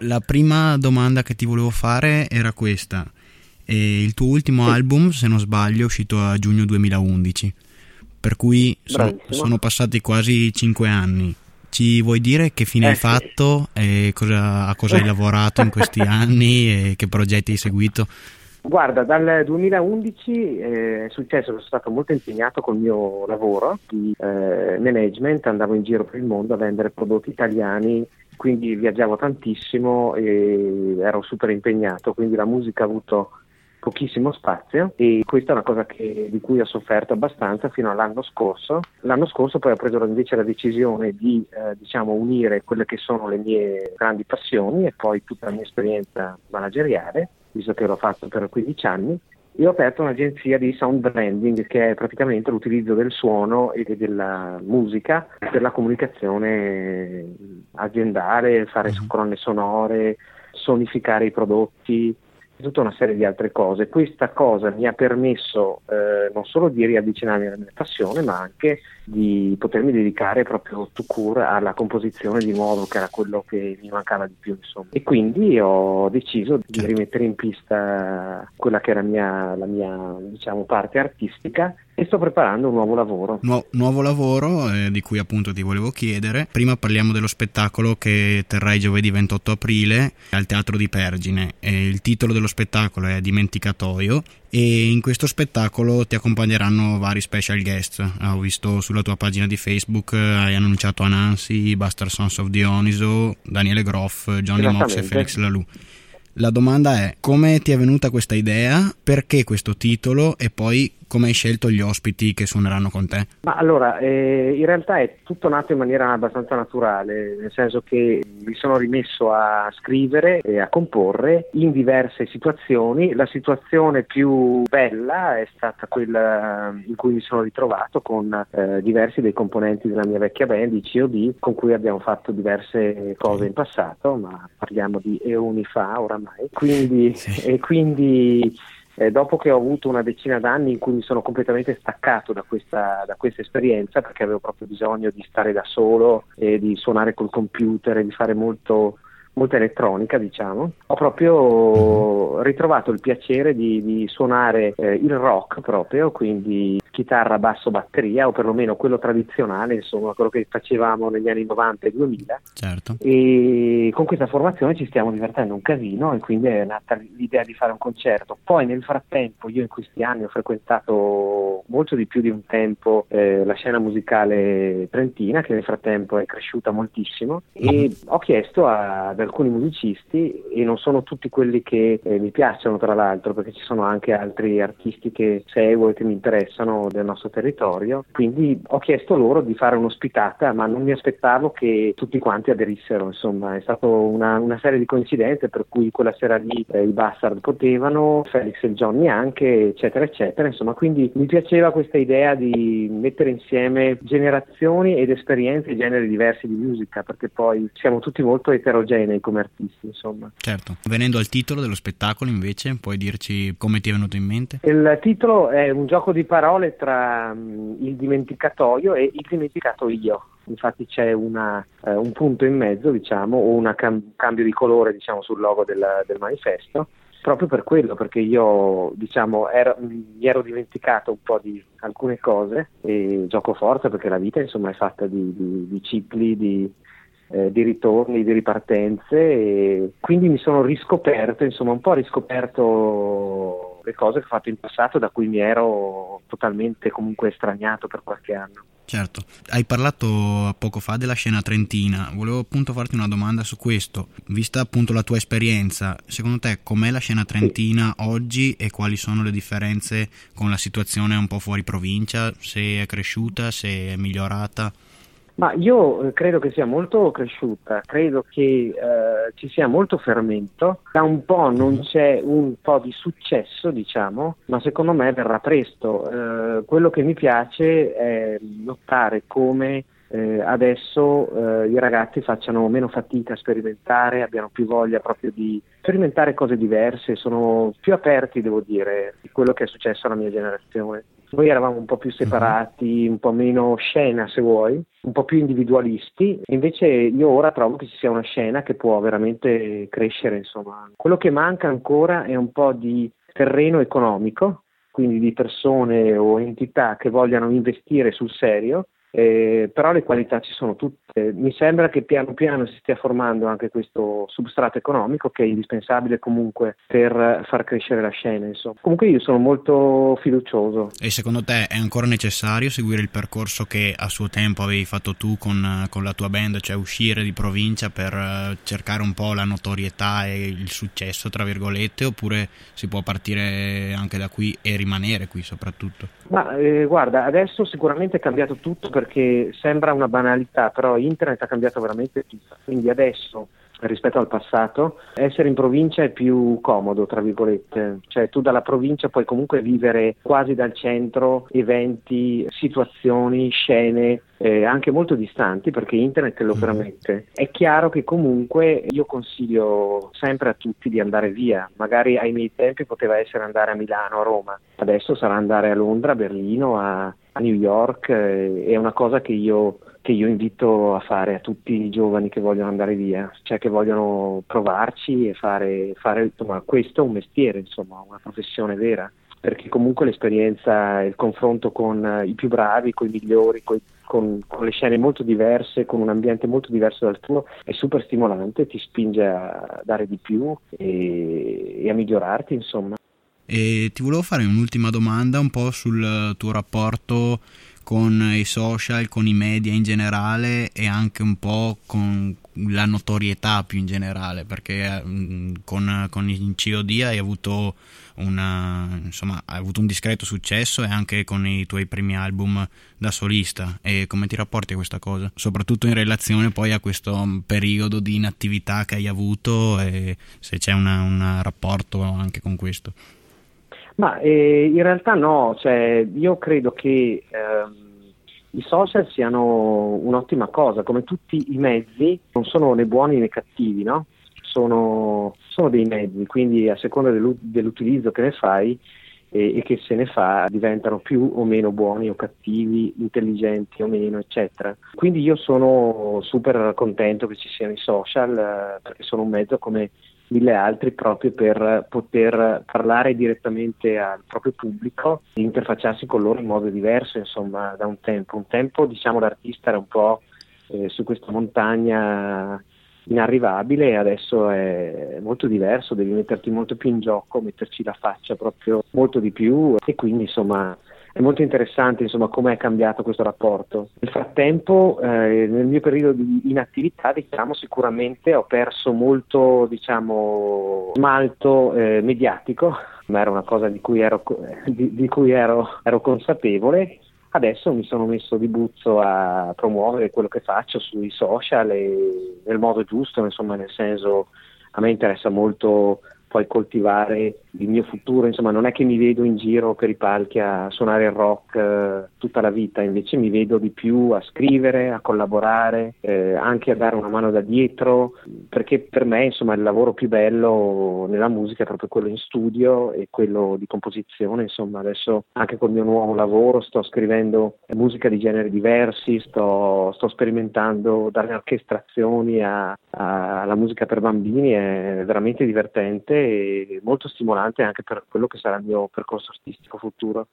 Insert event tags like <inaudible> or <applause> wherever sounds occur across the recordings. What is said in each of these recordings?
La prima domanda che ti volevo fare era questa. E il tuo ultimo sì. album, se non sbaglio, è uscito a giugno 2011, per cui sono, sono passati quasi cinque anni. Ci vuoi dire che fine eh, hai fatto e cosa, a cosa hai <laughs> lavorato in questi anni e che progetti hai seguito? Guarda, dal 2011 eh, è successo che sono stato molto impegnato col mio lavoro di eh, management, andavo in giro per il mondo a vendere prodotti italiani, quindi viaggiavo tantissimo e ero super impegnato, quindi la musica ha avuto pochissimo spazio e questa è una cosa che, di cui ho sofferto abbastanza fino all'anno scorso. L'anno scorso poi ho preso invece la decisione di eh, diciamo, unire quelle che sono le mie grandi passioni e poi tutta la mia esperienza manageriale, visto che l'ho fatto per 15 anni, e ho aperto un'agenzia di sound branding che è praticamente l'utilizzo del suono e della musica per la comunicazione aziendale, fare mhm. colonne sonore, sonificare i prodotti, tutta una serie di altre cose. Questa cosa mi ha permesso eh, non solo di riavvicinarmi alla mia passione, ma anche di potermi dedicare proprio to cure alla composizione di nuovo, che era quello che mi mancava di più. Insomma. E quindi ho deciso di certo. rimettere in pista quella che era mia, la mia diciamo, parte artistica e sto preparando un nuovo lavoro. Nu- nuovo lavoro eh, di cui appunto ti volevo chiedere. Prima parliamo dello spettacolo che terrai giovedì 28 aprile al Teatro di Pergine. E il titolo dello spettacolo è Dimenticatoio e in questo spettacolo ti accompagneranno vari special guest. Ho visto sulla tua pagina di Facebook eh, hai annunciato Anansi, Buster Sons of Dioniso, Daniele Groff, Johnny Mox e Felix Lalou. La domanda è come ti è venuta questa idea, perché questo titolo e poi come hai scelto gli ospiti che suoneranno con te? Ma allora, eh, in realtà è tutto nato in maniera abbastanza naturale, nel senso che mi sono rimesso a scrivere e a comporre in diverse situazioni. La situazione più bella è stata quella in cui mi sono ritrovato con eh, diversi dei componenti della mia vecchia band, i COD, con cui abbiamo fatto diverse cose in passato, ma parliamo di eoni fa oramai. Quindi, sì. e quindi eh, dopo che ho avuto una decina d'anni in cui mi sono completamente staccato da questa, da questa, esperienza perché avevo proprio bisogno di stare da solo e di suonare col computer e di fare molto, molta elettronica, diciamo, ho proprio mhm. ritrovato il piacere di, di suonare eh, il rock proprio, quindi chitarra, basso, batteria, o perlomeno quello tradizionale, insomma, quello che facevamo negli anni 90 e 2000. Certo. E con questa formazione ci stiamo divertendo un casino e quindi è nata l'idea di fare un concerto. Poi nel frattempo io in questi anni ho frequentato molto di più di un tempo eh, la scena musicale trentina, che nel frattempo è cresciuta moltissimo, e ho chiesto a, ad alcuni musicisti, e non sono tutti quelli che eh, mi piacciono tra l'altro, perché ci sono anche altri artisti che seguo e che mi interessano del nostro territorio, quindi ho chiesto loro di fare un'ospitata, ma non mi aspettavo che tutti quanti aderissero, insomma. È stata una, una, serie di coincidenze per cui quella sera lì eh, i Bastard potevano, Felix e Johnny anche, eccetera, eccetera, insomma quindi mi piaceva questa idea di mettere insieme generazioni ed esperienze e generi diversi di musica, perché poi siamo tutti molto eterogenei come artisti, insomma. Certo. Venendo al titolo dello spettacolo invece, puoi dirci come ti è venuto in mente? Il titolo è un gioco di parole tra um, il dimenticatoio e il dimenticato io. Infatti c'è una, uh, un punto in mezzo, diciamo, o un cam- cambio di colore diciamo, sul logo del, del, manifesto, proprio per quello, perché io diciamo, ero, mi ero dimenticato un po' di alcune cose e gioco forza perché la vita insomma, è fatta di, di, di cicli, di, eh, di ritorni, di ripartenze e quindi mi sono riscoperto, insomma un po' riscoperto le cose che ho fatto in passato da cui mi ero totalmente comunque estraniato per qualche anno. Certo, hai parlato poco fa della scena trentina, volevo appunto farti una domanda su questo, vista appunto la tua esperienza, secondo te com'è la scena trentina oggi e quali sono le differenze con la situazione un po' fuori provincia, se è cresciuta, se è migliorata? Ma io eh, credo che sia molto cresciuta, credo che eh, ci sia molto fermento, da un po' non mhm. c'è un po' di successo, diciamo, ma secondo me verrà presto. Eh, quello che mi piace è notare come eh, adesso eh, i ragazzi facciano meno fatica a sperimentare, abbiano più voglia proprio di sperimentare cose diverse, sono più aperti, devo dire, di quello che è successo alla mia generazione noi eravamo un po' più separati, un po' meno scena se vuoi, un po' più individualisti, invece io ora trovo che ci sia una scena che può veramente crescere, insomma. Quello che manca ancora è un po' di terreno economico, quindi di persone o entità che vogliano investire sul serio eh, però le qualità ci sono tutte. Mi sembra che piano piano si stia formando anche questo substrato economico che è indispensabile comunque per far crescere la scena. Insomma. Comunque io sono molto fiducioso. E secondo te è ancora necessario seguire il percorso che a suo tempo avevi fatto tu con, con la tua band, cioè uscire di provincia per eh, cercare un po' la notorietà e il successo, tra virgolette, oppure si può partire anche da qui e rimanere qui soprattutto? Ma eh, guarda, adesso sicuramente è cambiato tutto perché sembra una banalità, però internet ha cambiato veramente tutto. Quindi adesso rispetto al passato, essere in provincia è più comodo, tra virgolette, cioè tu dalla provincia puoi comunque vivere quasi dal centro eventi, situazioni, scene eh, anche molto distanti perché internet te lo mm. permette. È chiaro che comunque io consiglio sempre a tutti di andare via, magari ai miei tempi poteva essere andare a Milano, a Roma, adesso sarà andare a Londra, a Berlino, a, a New York, eh, è una cosa che io che io invito a fare a tutti i giovani che vogliono andare via, cioè che vogliono provarci e fare, fare insomma, questo un mestiere, insomma, una professione vera, perché comunque l'esperienza, il confronto con i più bravi, con i migliori, con, con, con le scene molto diverse, con un ambiente molto diverso dal tuo, è super stimolante, ti spinge a dare di più e, e a migliorarti, insomma. E ti volevo fare un'ultima domanda un po' sul tuo rapporto con i social, con i media in generale e anche un po' con la notorietà più in generale, perché mm, con, con il COD hai avuto, una, insomma, hai avuto un discreto successo e anche con i tuoi primi album da solista. E come ti rapporti a questa cosa? Soprattutto in relazione poi a questo periodo di inattività che hai avuto e se c'è un rapporto anche con questo. Ma eh, in realtà no, cioè, io credo che ehm, i social siano un'ottima cosa, come tutti i mezzi, non sono né buoni né cattivi, no? sono, sono, dei mezzi, quindi a seconda dell'utilizzo che ne fai e, e, che se ne fa diventano più o meno buoni o cattivi, intelligenti o meno, eccetera. Quindi io sono super contento che ci siano i social eh, perché sono un mezzo come mille altri proprio per poter parlare direttamente al proprio pubblico e interfacciarsi con loro in modo diverso, insomma, da un tempo. Un tempo, diciamo, l'artista era un po' eh, su questa montagna inarrivabile e adesso è molto diverso, devi metterti molto più in gioco, metterci la faccia proprio molto di più e quindi insomma è molto interessante insomma, come è cambiato questo rapporto. Nel frattempo, eh, nel mio periodo di inattività, diciamo, sicuramente ho perso molto diciamo, smalto eh, mediatico, ma era una cosa di cui ero, di, di cui ero, ero consapevole. Adesso mi sono messo di buzzo a promuovere quello che faccio sui social e nel modo giusto, insomma, nel senso a me interessa molto poi coltivare il mio futuro, insomma non è che mi vedo in giro per i palchi a suonare il rock eh, tutta la vita, invece mi vedo di più a scrivere, a collaborare, eh, anche a dare una mano da dietro, perché per me insomma il lavoro più bello nella musica è proprio quello in studio e quello di composizione, insomma adesso anche col mio nuovo lavoro sto scrivendo musica di generi diversi, sto, sto sperimentando dalle orchestrazioni alla musica per bambini, è veramente divertente molto stimolante anche per quello che sarà il mio percorso artistico futuro.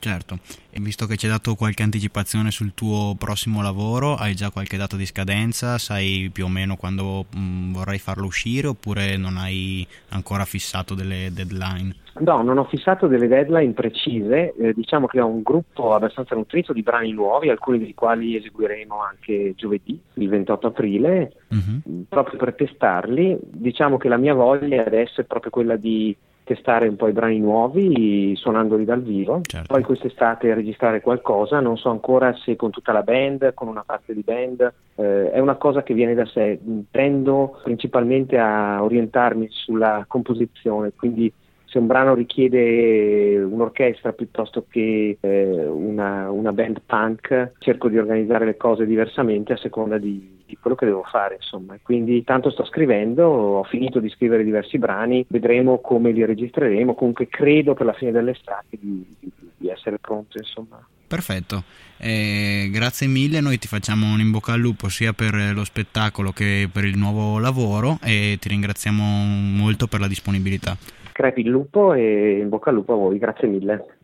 Certo, e visto che ci hai dato qualche anticipazione sul tuo prossimo lavoro, hai già qualche dato di scadenza? Sai più o meno quando mh, mm, vorrai farlo uscire oppure non hai ancora fissato delle deadline? No, non ho fissato delle deadline precise, eh, diciamo che ho un gruppo abbastanza nutrito di brani nuovi, alcuni dei quali eseguiremo anche giovedì, il 28 aprile, uh-huh. proprio per testarli. Diciamo che la mia voglia adesso è proprio quella di testare un po' i brani nuovi suonandoli dal vivo, certo. poi quest'estate registrare qualcosa, non so ancora se con tutta la band, con una parte di band, eh, è una cosa che viene da sé, tendo principalmente a orientarmi sulla composizione, quindi se un brano richiede un'orchestra piuttosto che eh, una, una, band punk, cerco di organizzare le cose diversamente a seconda di, di quello che devo fare, insomma. Quindi tanto sto scrivendo, ho finito di scrivere diversi brani, vedremo come li registreremo, comunque credo per la fine dell'estate di, di, di essere pronto, insomma. Perfetto, eh, grazie mille, noi ti facciamo un in bocca al lupo sia per lo spettacolo che per il nuovo lavoro e ti ringraziamo molto per la disponibilità. Crepi il lupo e in bocca al lupo a voi, grazie mille.